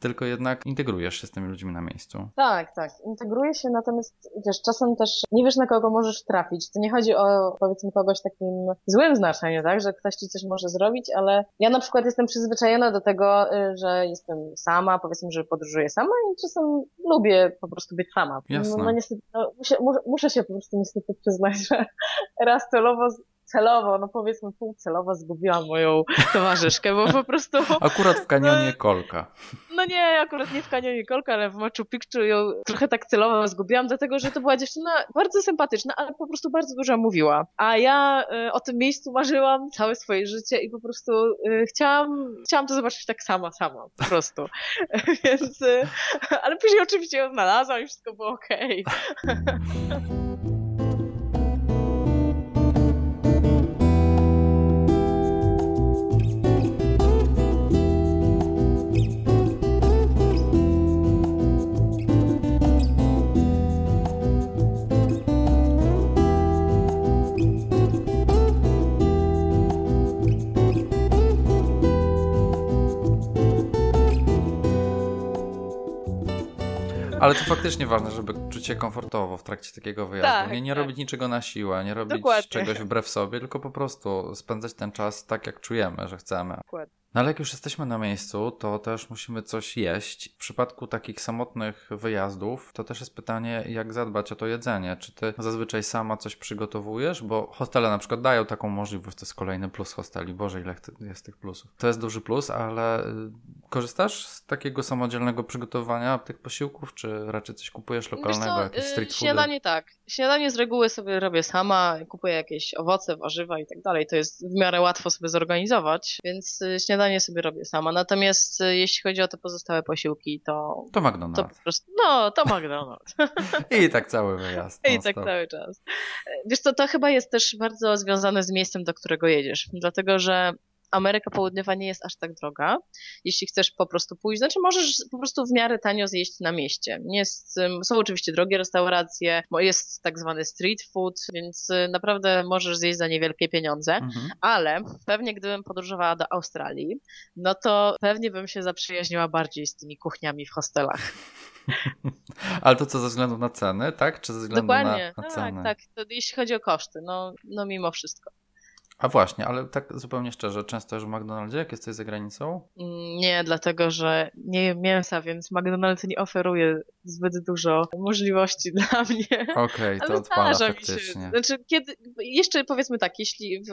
[SPEAKER 1] tylko jednak integrujesz się z tymi ludźmi na miejscu.
[SPEAKER 2] Tak, tak. Integruje się, natomiast wiesz, czasem też nie wiesz, na kogo możesz trafić. To nie chodzi o, powiedzmy, kogoś takim złym znaczeniu, tak, że ktoś ci coś może zrobić, ale ja na przykład jestem przyzwyczajona do tego, y, że jestem sama, powiedzmy, że podróżuję sama i czasem lubię po prostu być sama.
[SPEAKER 1] Jasne.
[SPEAKER 2] No, no niestety, no, muszę, muszę się po prostu niestety przyznać, że raz celowo celowo, no powiedzmy półcelowo zgubiłam moją towarzyszkę, bo po prostu...
[SPEAKER 1] Akurat w kanionie Kolka.
[SPEAKER 2] No nie, akurat nie w kanionie Kolka, ale w Machu Picchu ją trochę tak celowo zgubiłam, dlatego że to była dziewczyna bardzo sympatyczna, ale po prostu bardzo dużo mówiła. A ja y, o tym miejscu marzyłam całe swoje życie i po prostu y, chciałam, chciałam to zobaczyć tak sama, sama, po prostu. Więc, y, ale później oczywiście ją znalazłam i wszystko było okej. Okay.
[SPEAKER 1] Ale to faktycznie ważne, żeby czuć się komfortowo w trakcie takiego wyjazdu. Tak, nie nie tak. robić niczego na siłę, nie robić Dokładnie. czegoś wbrew sobie, tylko po prostu spędzać ten czas tak, jak czujemy, że chcemy. Dokładnie. No ale jak już jesteśmy na miejscu, to też musimy coś jeść. W przypadku takich samotnych wyjazdów, to też jest pytanie, jak zadbać o to jedzenie. Czy ty zazwyczaj sama coś przygotowujesz? Bo hostele na przykład dają taką możliwość, to jest kolejny plus hosteli. Boże, ile jest tych plusów. To jest duży plus, ale y, korzystasz z takiego samodzielnego przygotowania tych posiłków, czy raczej coś kupujesz lokalnego, jakieś y, street foody?
[SPEAKER 2] Śniadanie tak. Śniadanie z reguły sobie robię sama, kupuję jakieś owoce, warzywa i tak dalej. To jest w miarę łatwo sobie zorganizować, więc y, śniadanie sobie robię sama. Natomiast e, jeśli chodzi o te pozostałe posiłki, to.
[SPEAKER 1] To McDonald's. To po prostu,
[SPEAKER 2] no, to McDonald's.
[SPEAKER 1] I tak cały wyjazd.
[SPEAKER 2] I tak cały czas. Wiesz co, to chyba jest też bardzo związane z miejscem, do którego jedziesz. Dlatego, że Ameryka Południowa nie jest aż tak droga. Jeśli chcesz po prostu pójść, znaczy możesz po prostu w miarę tanio zjeść na mieście. Jest, są oczywiście drogie restauracje, jest tak zwany street food, więc y, naprawdę możesz zjeść za niewielkie pieniądze, mhm. ale pewnie gdybym podróżowała do Australii, no to pewnie bym się zaprzyjaźniła bardziej z tymi kuchniami w hostelach.
[SPEAKER 1] Ale to co ze względu na ceny, tak? Czy ze względu
[SPEAKER 2] Dokładnie.
[SPEAKER 1] na, na
[SPEAKER 2] ceny? Tak, tak. jeśli chodzi o koszty, no, no mimo wszystko.
[SPEAKER 1] A właśnie, ale tak zupełnie szczerze, często już w McDonaldzie, jak jesteś za granicą?
[SPEAKER 2] Nie, dlatego że nie jem mięsa, więc McDonald's nie oferuje zbyt dużo możliwości dla mnie.
[SPEAKER 1] Okej, okay, to odpala faktycznie.
[SPEAKER 2] Znaczy, kiedy, jeszcze powiedzmy tak, jeśli w,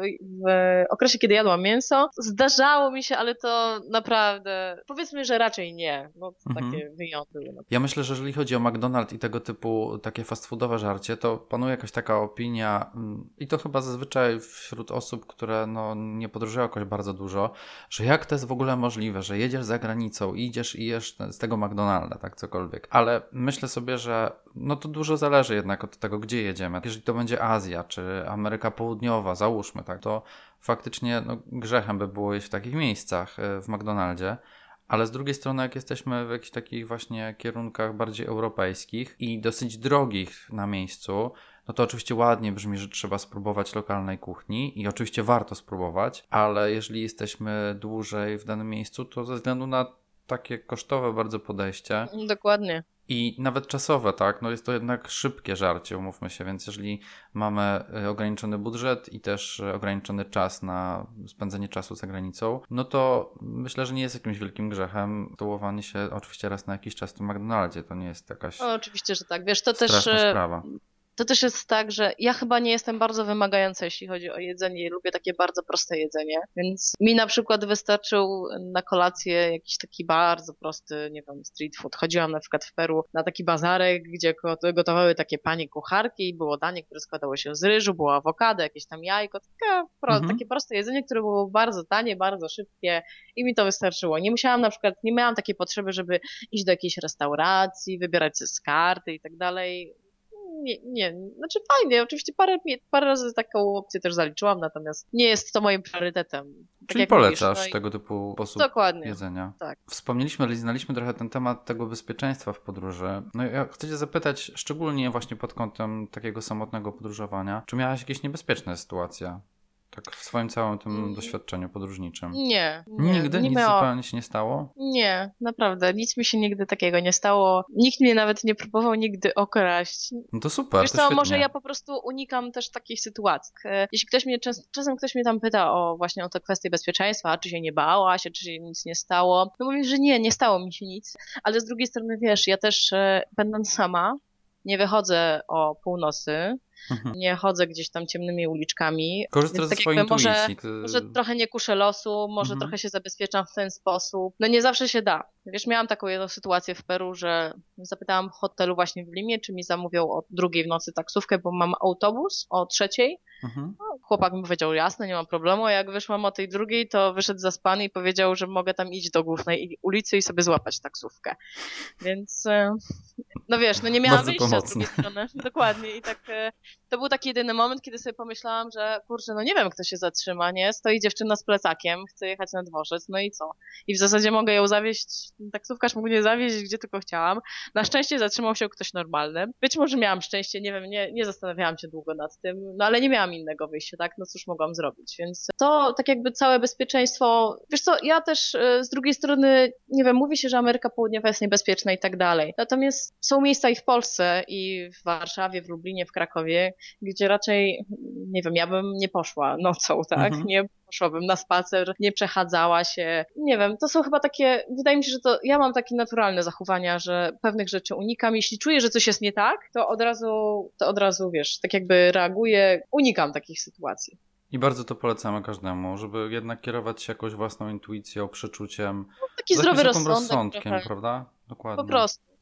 [SPEAKER 2] w, okresie, kiedy jadłam mięso, zdarzało mi się, ale to naprawdę, powiedzmy, że raczej nie, bo to mhm. takie wyjątki były.
[SPEAKER 1] Ja myślę, że jeżeli chodzi o McDonald's i tego typu takie fast foodowe żarcie, to panuje jakaś taka opinia mm, i to chyba zazwyczaj wśród osób, osób, które no, nie podróżują jakoś bardzo dużo, że jak to jest w ogóle możliwe, że jedziesz za granicą, idziesz i jesz z tego McDonalda, tak cokolwiek. Ale myślę sobie, że no to dużo zależy jednak od tego, gdzie jedziemy. Jeżeli to będzie Azja czy Ameryka Południowa, załóżmy, tak, to faktycznie no, grzechem by było jeść w takich miejscach e, w McDonaldzie. Ale z drugiej strony, jak jesteśmy w jakichś takich właśnie kierunkach bardziej europejskich i dosyć drogich na miejscu, no to oczywiście ładnie brzmi, że trzeba spróbować lokalnej kuchni i oczywiście warto spróbować, ale jeżeli jesteśmy dłużej w danym miejscu, to ze względu na takie kosztowe bardzo podejście.
[SPEAKER 2] Dokładnie.
[SPEAKER 1] I nawet czasowe, tak? No jest to jednak szybkie żarcie, umówmy się, więc jeżeli mamy y, ograniczony budżet i też y, ograniczony czas na spędzenie czasu za granicą, no to myślę, że nie jest jakimś wielkim grzechem tułowanie się oczywiście raz na jakiś czas w McDonaldzie. To nie jest jakaś.
[SPEAKER 2] O, oczywiście, że tak. Wiesz, to też. Sprawa to też jest tak, że ja chyba nie jestem bardzo wymagająca, jeśli chodzi o jedzenie. Lubię takie bardzo proste jedzenie, więc mi na przykład wystarczył na kolację jakiś taki bardzo prosty, nie wiem, street food. Chodziłam na przykład w Peru na taki bazarek, gdzie gotowały takie panie kucharki i było danie, które składało się z ryżu, było awokado, jakieś tam jajko, pro, mhm. takie proste jedzenie, które było bardzo tanie, bardzo szybkie i mi to wystarczyło. Nie musiałam na przykład, nie miałam takiej potrzeby, żeby iść do jakiejś restauracji, wybierać z karty i tak dalej nie, nie, znaczy fajnie, oczywiście parę, parę razy taką opcję też zaliczyłam, natomiast nie jest to moim priorytetem. Tak
[SPEAKER 1] Czyli polecasz
[SPEAKER 2] mówisz, no
[SPEAKER 1] tego typu sposób
[SPEAKER 2] Dokładnie.
[SPEAKER 1] jedzenia.
[SPEAKER 2] Tak.
[SPEAKER 1] Wspomnieliśmy, ale znaliśmy trochę ten temat tego bezpieczeństwa w podróży. No i ja chcę cię zapytać, szczególnie właśnie pod kątem takiego samotnego podróżowania, czy miałaś jakieś niebezpieczne sytuacje? Tak w swoim całym tym
[SPEAKER 2] Mm.
[SPEAKER 1] doświadczeniu podróżniczym.
[SPEAKER 2] Nie, nie.
[SPEAKER 1] Nigdy
[SPEAKER 2] nie
[SPEAKER 1] nic
[SPEAKER 2] miałam.
[SPEAKER 1] zupełnie się nie stało?
[SPEAKER 2] Nie, naprawdę, nic mi się nigdy takiego nie stało. Nikt mnie nawet nie próbował nigdy okraść.
[SPEAKER 1] No to super,
[SPEAKER 2] Wiesz
[SPEAKER 1] to
[SPEAKER 2] co,
[SPEAKER 1] świetnie.
[SPEAKER 2] może ja po prostu unikam też takich sytuacji. E, Jeśli ktoś mnie, czas, czasem ktoś mnie tam pyta o właśnie o tę kwestię bezpieczeństwa, czy się nie bałaś, czy się nic nie stało, no mówię, że nie, nie stało mi się nic, ale z drugiej strony wiesz, ja też e, będąc sama, nie wychodzę o północy,
[SPEAKER 1] Mhm.
[SPEAKER 2] nie chodzę gdzieś tam ciemnymi uliczkami.
[SPEAKER 1] Korzystasz
[SPEAKER 2] więc
[SPEAKER 1] ze
[SPEAKER 2] tak
[SPEAKER 1] swojej
[SPEAKER 2] może-. Może trochę nie kuszę losu, może
[SPEAKER 1] Mhm.
[SPEAKER 2] trochę się zabezpieczam w ten sposób. No nie zawsze się da. Wiesz, miałam taką jedną sytuację w Peru, że zapytałam w hotelu właśnie w Limie, czy mi zamówią o drugiej w nocy taksówkę, bo mam autobus o trzeciej.
[SPEAKER 1] Mhm.
[SPEAKER 2] No, chłopak mi powiedział, jasne, nie mam problemu. A jak wyszłam o tej drugiej, to wyszedł zaspany i powiedział, że mogę tam iść do głównej ulicy i sobie złapać taksówkę. Więc, e, no wiesz, no nie miałam
[SPEAKER 1] Bardzo
[SPEAKER 2] wyjścia z
[SPEAKER 1] pomocne.
[SPEAKER 2] drugiej strony. Dokładnie. I tak, e, to był taki jedyny moment, kiedy sobie pomyślałam, że kurczę, no nie wiem, kto się zatrzyma, nie? Stoi dziewczyna z plecakiem, chce jechać na dworzec, no i co? I w zasadzie mogę ją zawieźć, taksówkarz mógł mnie zawieźć, gdzie tylko chciałam. Na szczęście zatrzymał się ktoś normalny. Być może miałam szczęście, nie wiem, nie, nie zastanawiałam się długo nad tym, no ale nie miałam innego wyjścia, tak? No cóż mogłam zrobić, więc to tak jakby całe bezpieczeństwo, wiesz co, ja też e, z drugiej strony, nie wiem, mówi się, że Ameryka Południowa jest niebezpieczna i tak dalej. Natomiast są miejsca i w Polsce, i w Warszawie, w Lublinie, w Krakowie, gdzie raczej, nie wiem, ja bym nie poszła nocą, tak?
[SPEAKER 1] Mhm.
[SPEAKER 2] Nie poszłabym na spacer, nie przechadzała się. Nie wiem, to są chyba takie, wydaje mi się, że to ja mam takie naturalne zachowania, że pewnych rzeczy unikam. Jeśli czuję, że coś jest nie tak, to od razu, to od razu, wiesz, tak jakby reaguję, unikam takich sytuacji.
[SPEAKER 1] I bardzo to polecamy każdemu, żeby jednak kierować się jakąś własną intuicją, przeczuciem.
[SPEAKER 2] Taki
[SPEAKER 1] z
[SPEAKER 2] zdrowy rozsądek
[SPEAKER 1] rozsądkiem,
[SPEAKER 2] trochę.
[SPEAKER 1] prawda? Dokładnie.
[SPEAKER 2] Po prostu.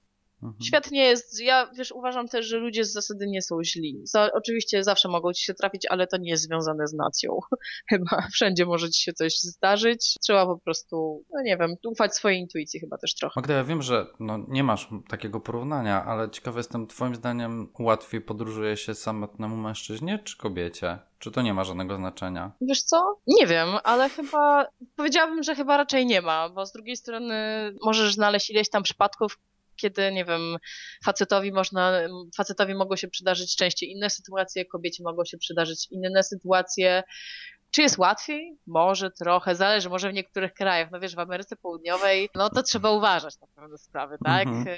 [SPEAKER 1] Mhm.
[SPEAKER 2] Świat nie jest, ja wiesz, uważam też, że ludzie z zasady nie są źli. Za, oczywiście zawsze mogą ci się trafić, ale to nie jest związane z nacją. Chyba wszędzie może ci się coś zdarzyć. Trzeba po prostu, no nie wiem, ufać swojej intuicji chyba też trochę.
[SPEAKER 1] Magda, ja wiem, że no, nie masz takiego porównania, ale ciekawy jestem, twoim zdaniem łatwiej podróżuje się samotnemu mężczyźnie czy kobiecie? Czy to nie ma żadnego znaczenia?
[SPEAKER 2] Wiesz co? Nie wiem, ale chyba powiedziałabym, że chyba raczej nie ma, bo z drugiej strony możesz znaleźć ileś tam przypadków, kiedy, nie wiem, facetowi można, facetowi mogą się przydarzyć częściej inne sytuacje, kobiecie mogą się przydarzyć inne sytuacje. Czy jest łatwiej? Może trochę, zależy, może w niektórych krajach, no wiesz, w Ameryce Południowej, no to trzeba uważać na pewne sprawy, tak?
[SPEAKER 1] Mhm.
[SPEAKER 2] Y,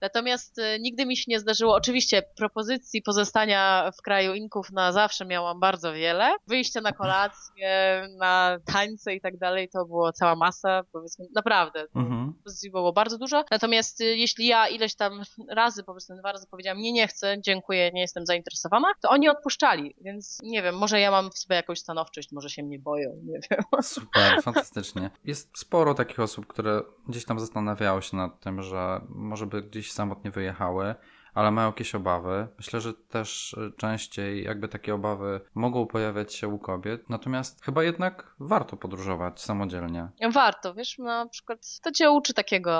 [SPEAKER 2] Natomiast y, nigdy mi się nie zdarzyło, oczywiście propozycji pozostania w kraju Inków na zawsze miałam bardzo wiele. Wyjście na kolację, na tańce i tak dalej, to było cała masa, powiedzmy, naprawdę.
[SPEAKER 1] Mhm.
[SPEAKER 2] Propozycji było bardzo dużo. Natomiast y, jeśli ja ileś tam razy, powiedzmy dwa razy powiedziałam, nie, nie chcę, dziękuję, nie jestem zainteresowana, to oni odpuszczali, więc nie wiem, może ja mam w sobie jakąś stanowczość, może się mnie boją, nie wiem.
[SPEAKER 1] Super, fantastycznie. Jest sporo takich osób, które gdzieś tam zastanawiały się nad tym, że może by gdzieś samotnie wyjechały, ale mają jakieś obawy. Myślę, że też y, częściej jakby takie obawy mogą pojawiać się u kobiet, natomiast chyba jednak warto podróżować samodzielnie.
[SPEAKER 2] Warto, wiesz, na przykład to cię uczy takiego,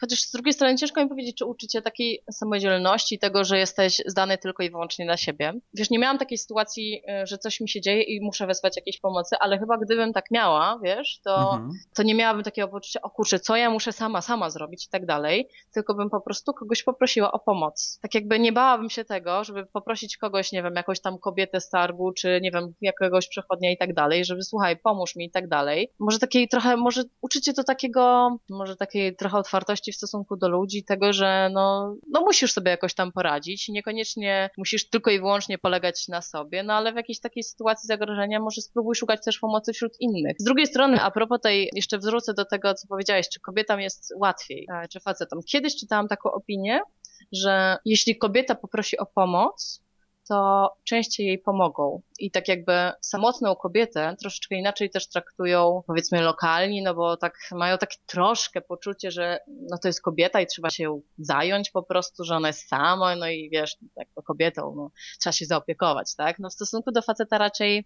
[SPEAKER 2] chociaż z drugiej strony ciężko mi powiedzieć, czy uczy cię takiej samodzielności, tego, że jesteś zdany tylko i wyłącznie na siebie. Wiesz, nie miałam takiej sytuacji, y, że coś mi się dzieje i muszę wezwać jakiejś pomocy, ale chyba gdybym tak miała, wiesz, to,
[SPEAKER 1] Mhm.
[SPEAKER 2] to nie miałabym takiego poczucia, o kurczę, co ja muszę sama, sama zrobić i tak dalej, tylko bym po prostu kogoś poprosiła o pomoc. Tak jakby nie bałabym się tego, żeby poprosić kogoś, nie wiem, jakąś tam kobietę z targu, czy nie wiem, jakiegoś przechodnia i tak dalej, żeby słuchaj, pomóż mi i tak dalej. Może takiej trochę, może uczycie to takiego, może takiej trochę otwartości w stosunku do ludzi, tego, że no, no musisz sobie jakoś tam poradzić, niekoniecznie musisz tylko i wyłącznie polegać na sobie, no ale w jakiejś takiej sytuacji zagrożenia może spróbuj szukać też pomocy wśród innych. Z drugiej strony, a propos tej, jeszcze wrócę do tego, co powiedziałeś, czy kobietom jest łatwiej, e, czy facetom. Kiedyś czytałam taką opinię, że jeśli kobieta poprosi o pomoc, to częściej jej pomogą. I tak jakby samotną kobietę troszeczkę inaczej też traktują, powiedzmy, lokalni, no bo tak mają takie troszkę poczucie, że no to jest kobieta i trzeba się ją zająć po prostu, że ona jest sama, no i wiesz, tak kobietą, no, trzeba się zaopiekować, tak? No w stosunku do faceta raczej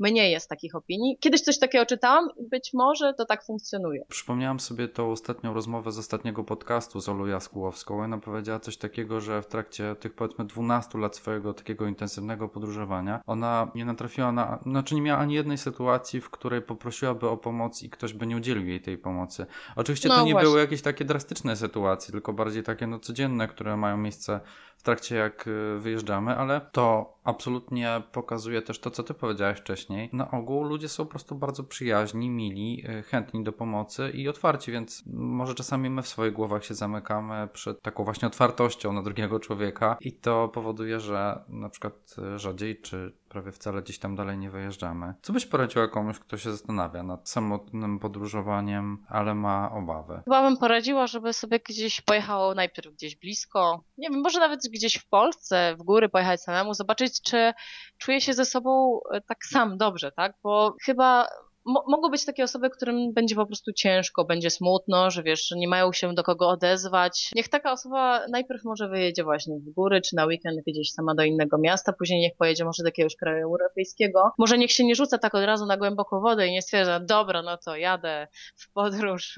[SPEAKER 2] mniej jest takich opinii. Kiedyś coś takiego czytałam i być może to tak funkcjonuje.
[SPEAKER 1] Przypomniałam sobie tą ostatnią rozmowę z ostatniego podcastu z Olą Jaskółowską. Ona powiedziała coś takiego, że w trakcie tych powiedzmy 12 lat swojego takiego intensywnego podróżowania ona nie natrafiła na, znaczy nie miała ani jednej sytuacji, w której poprosiłaby o pomoc i ktoś by nie udzielił jej tej pomocy. Oczywiście
[SPEAKER 2] No
[SPEAKER 1] to nie
[SPEAKER 2] właśnie.
[SPEAKER 1] były jakieś takie drastyczne sytuacje, tylko bardziej takie no codzienne, które mają miejsce w trakcie jak y, wyjeżdżamy, ale to absolutnie pokazuje też to, co ty powiedziałeś wcześniej. Na ogół ludzie są po prostu bardzo przyjaźni, mili, y, chętni do pomocy i otwarci, więc może czasami my w swoich głowach się zamykamy przed taką właśnie otwartością na drugiego człowieka i to powoduje, że na przykład rzadziej czy prawie wcale gdzieś tam dalej nie wyjeżdżamy. Co byś poradziła komuś, kto się zastanawia nad samotnym podróżowaniem, ale ma obawy?
[SPEAKER 2] Chyba bym poradziła, żeby sobie gdzieś pojechało najpierw gdzieś blisko, nie wiem, może nawet gdzieś w Polsce, w góry pojechać samemu, zobaczyć, czy czuje się ze sobą e, tak sam dobrze, tak? Bo chyba mo- mogą być takie osoby, którym będzie po prostu ciężko, będzie smutno, że wiesz, nie mają się do kogo odezwać. Niech taka osoba najpierw może wyjedzie właśnie w góry, czy na weekend gdzieś sama do innego miasta, później niech pojedzie może do jakiegoś kraju europejskiego. Może niech się nie rzuca tak od razu na głęboką wodę i nie stwierdza, dobra, no to jadę w podróż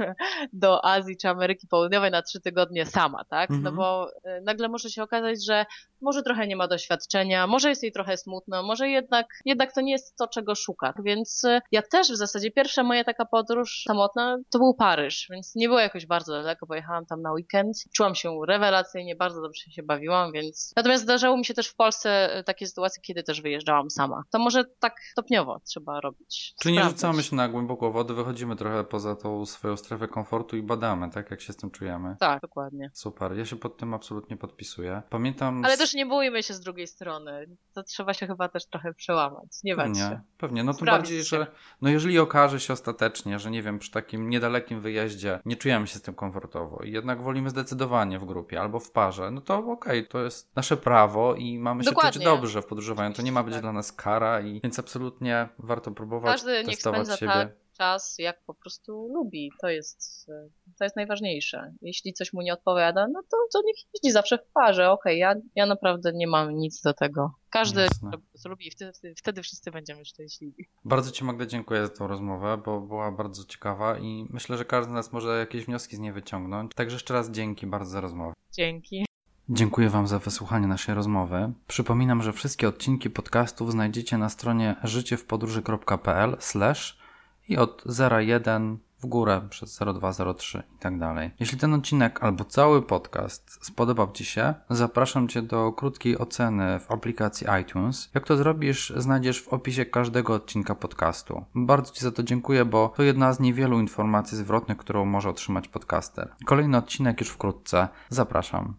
[SPEAKER 2] do Azji czy Ameryki Południowej na trzy tygodnie sama, tak? No
[SPEAKER 1] Mhm.
[SPEAKER 2] bo y, nagle może się okazać, że może trochę nie ma doświadczenia, może jest jej trochę smutno, może jednak, jednak to nie jest to, czego szuka. Więc y, ja też w zasadzie pierwsza moja taka podróż samotna to był Paryż, więc nie było jakoś bardzo daleko, pojechałam tam na weekend. Czułam się rewelacyjnie, bardzo dobrze się bawiłam, więc... Natomiast zdarzało mi się też w Polsce y, takie sytuacje, kiedy też wyjeżdżałam sama. To może tak stopniowo trzeba robić.
[SPEAKER 1] Czyli nie rzucamy się na głęboką wodę, wychodzimy trochę poza tą swoją strefę komfortu i badamy, tak jak się z tym czujemy.
[SPEAKER 2] Tak, dokładnie.
[SPEAKER 1] Super, ja się pod tym absolutnie podpisuję. Pamiętam.
[SPEAKER 2] Ale też nie bójmy się z drugiej strony. To trzeba się chyba też trochę przełamać. Nie bać się.
[SPEAKER 1] Pewnie. No tym
[SPEAKER 2] Sprawdzić
[SPEAKER 1] bardziej,
[SPEAKER 2] się.
[SPEAKER 1] że no jeżeli okaże się ostatecznie, że nie wiem, przy takim niedalekim wyjeździe nie czujemy się z tym komfortowo i jednak wolimy zdecydowanie w grupie albo w parze, no to okej, to jest nasze prawo i mamy się czuć
[SPEAKER 2] Dokładnie.
[SPEAKER 1] dobrze w podróżowaniu. To nie ma być
[SPEAKER 2] Tak.
[SPEAKER 1] dla nas kara i więc absolutnie warto próbować
[SPEAKER 2] Każdy
[SPEAKER 1] testować siebie.
[SPEAKER 2] tak czas, jak po prostu lubi. To jest, e, to jest najważniejsze. Jeśli coś mu nie odpowiada, no to, to niech jeździ zawsze w parze. Okej, ja, ja naprawdę nie mam nic do tego. Każdy
[SPEAKER 1] Jasne.
[SPEAKER 2] co lubi i wtedy, wtedy, wszyscy będziemy szczęśliwi.
[SPEAKER 1] Bardzo Ci Magda dziękuję za tą rozmowę, bo była bardzo ciekawa i myślę, że każdy z nas może jakieś wnioski z niej wyciągnąć. Także jeszcze raz dzięki bardzo za rozmowę.
[SPEAKER 2] Dzięki.
[SPEAKER 1] Dziękuję Wam za wysłuchanie naszej rozmowy. Przypominam, że wszystkie odcinki podcastów znajdziecie na stronie życiewpodróży.pl i od 01 w górę przez 0203 i tak dalej. Jeśli ten odcinek albo cały podcast spodobał Ci się, zapraszam Cię do krótkiej oceny w aplikacji iTunes. Jak to zrobisz, znajdziesz w opisie każdego odcinka podcastu. Bardzo Ci za to dziękuję, bo to jedna z niewielu informacji zwrotnych, którą może otrzymać podcaster. Kolejny odcinek już wkrótce. Zapraszam.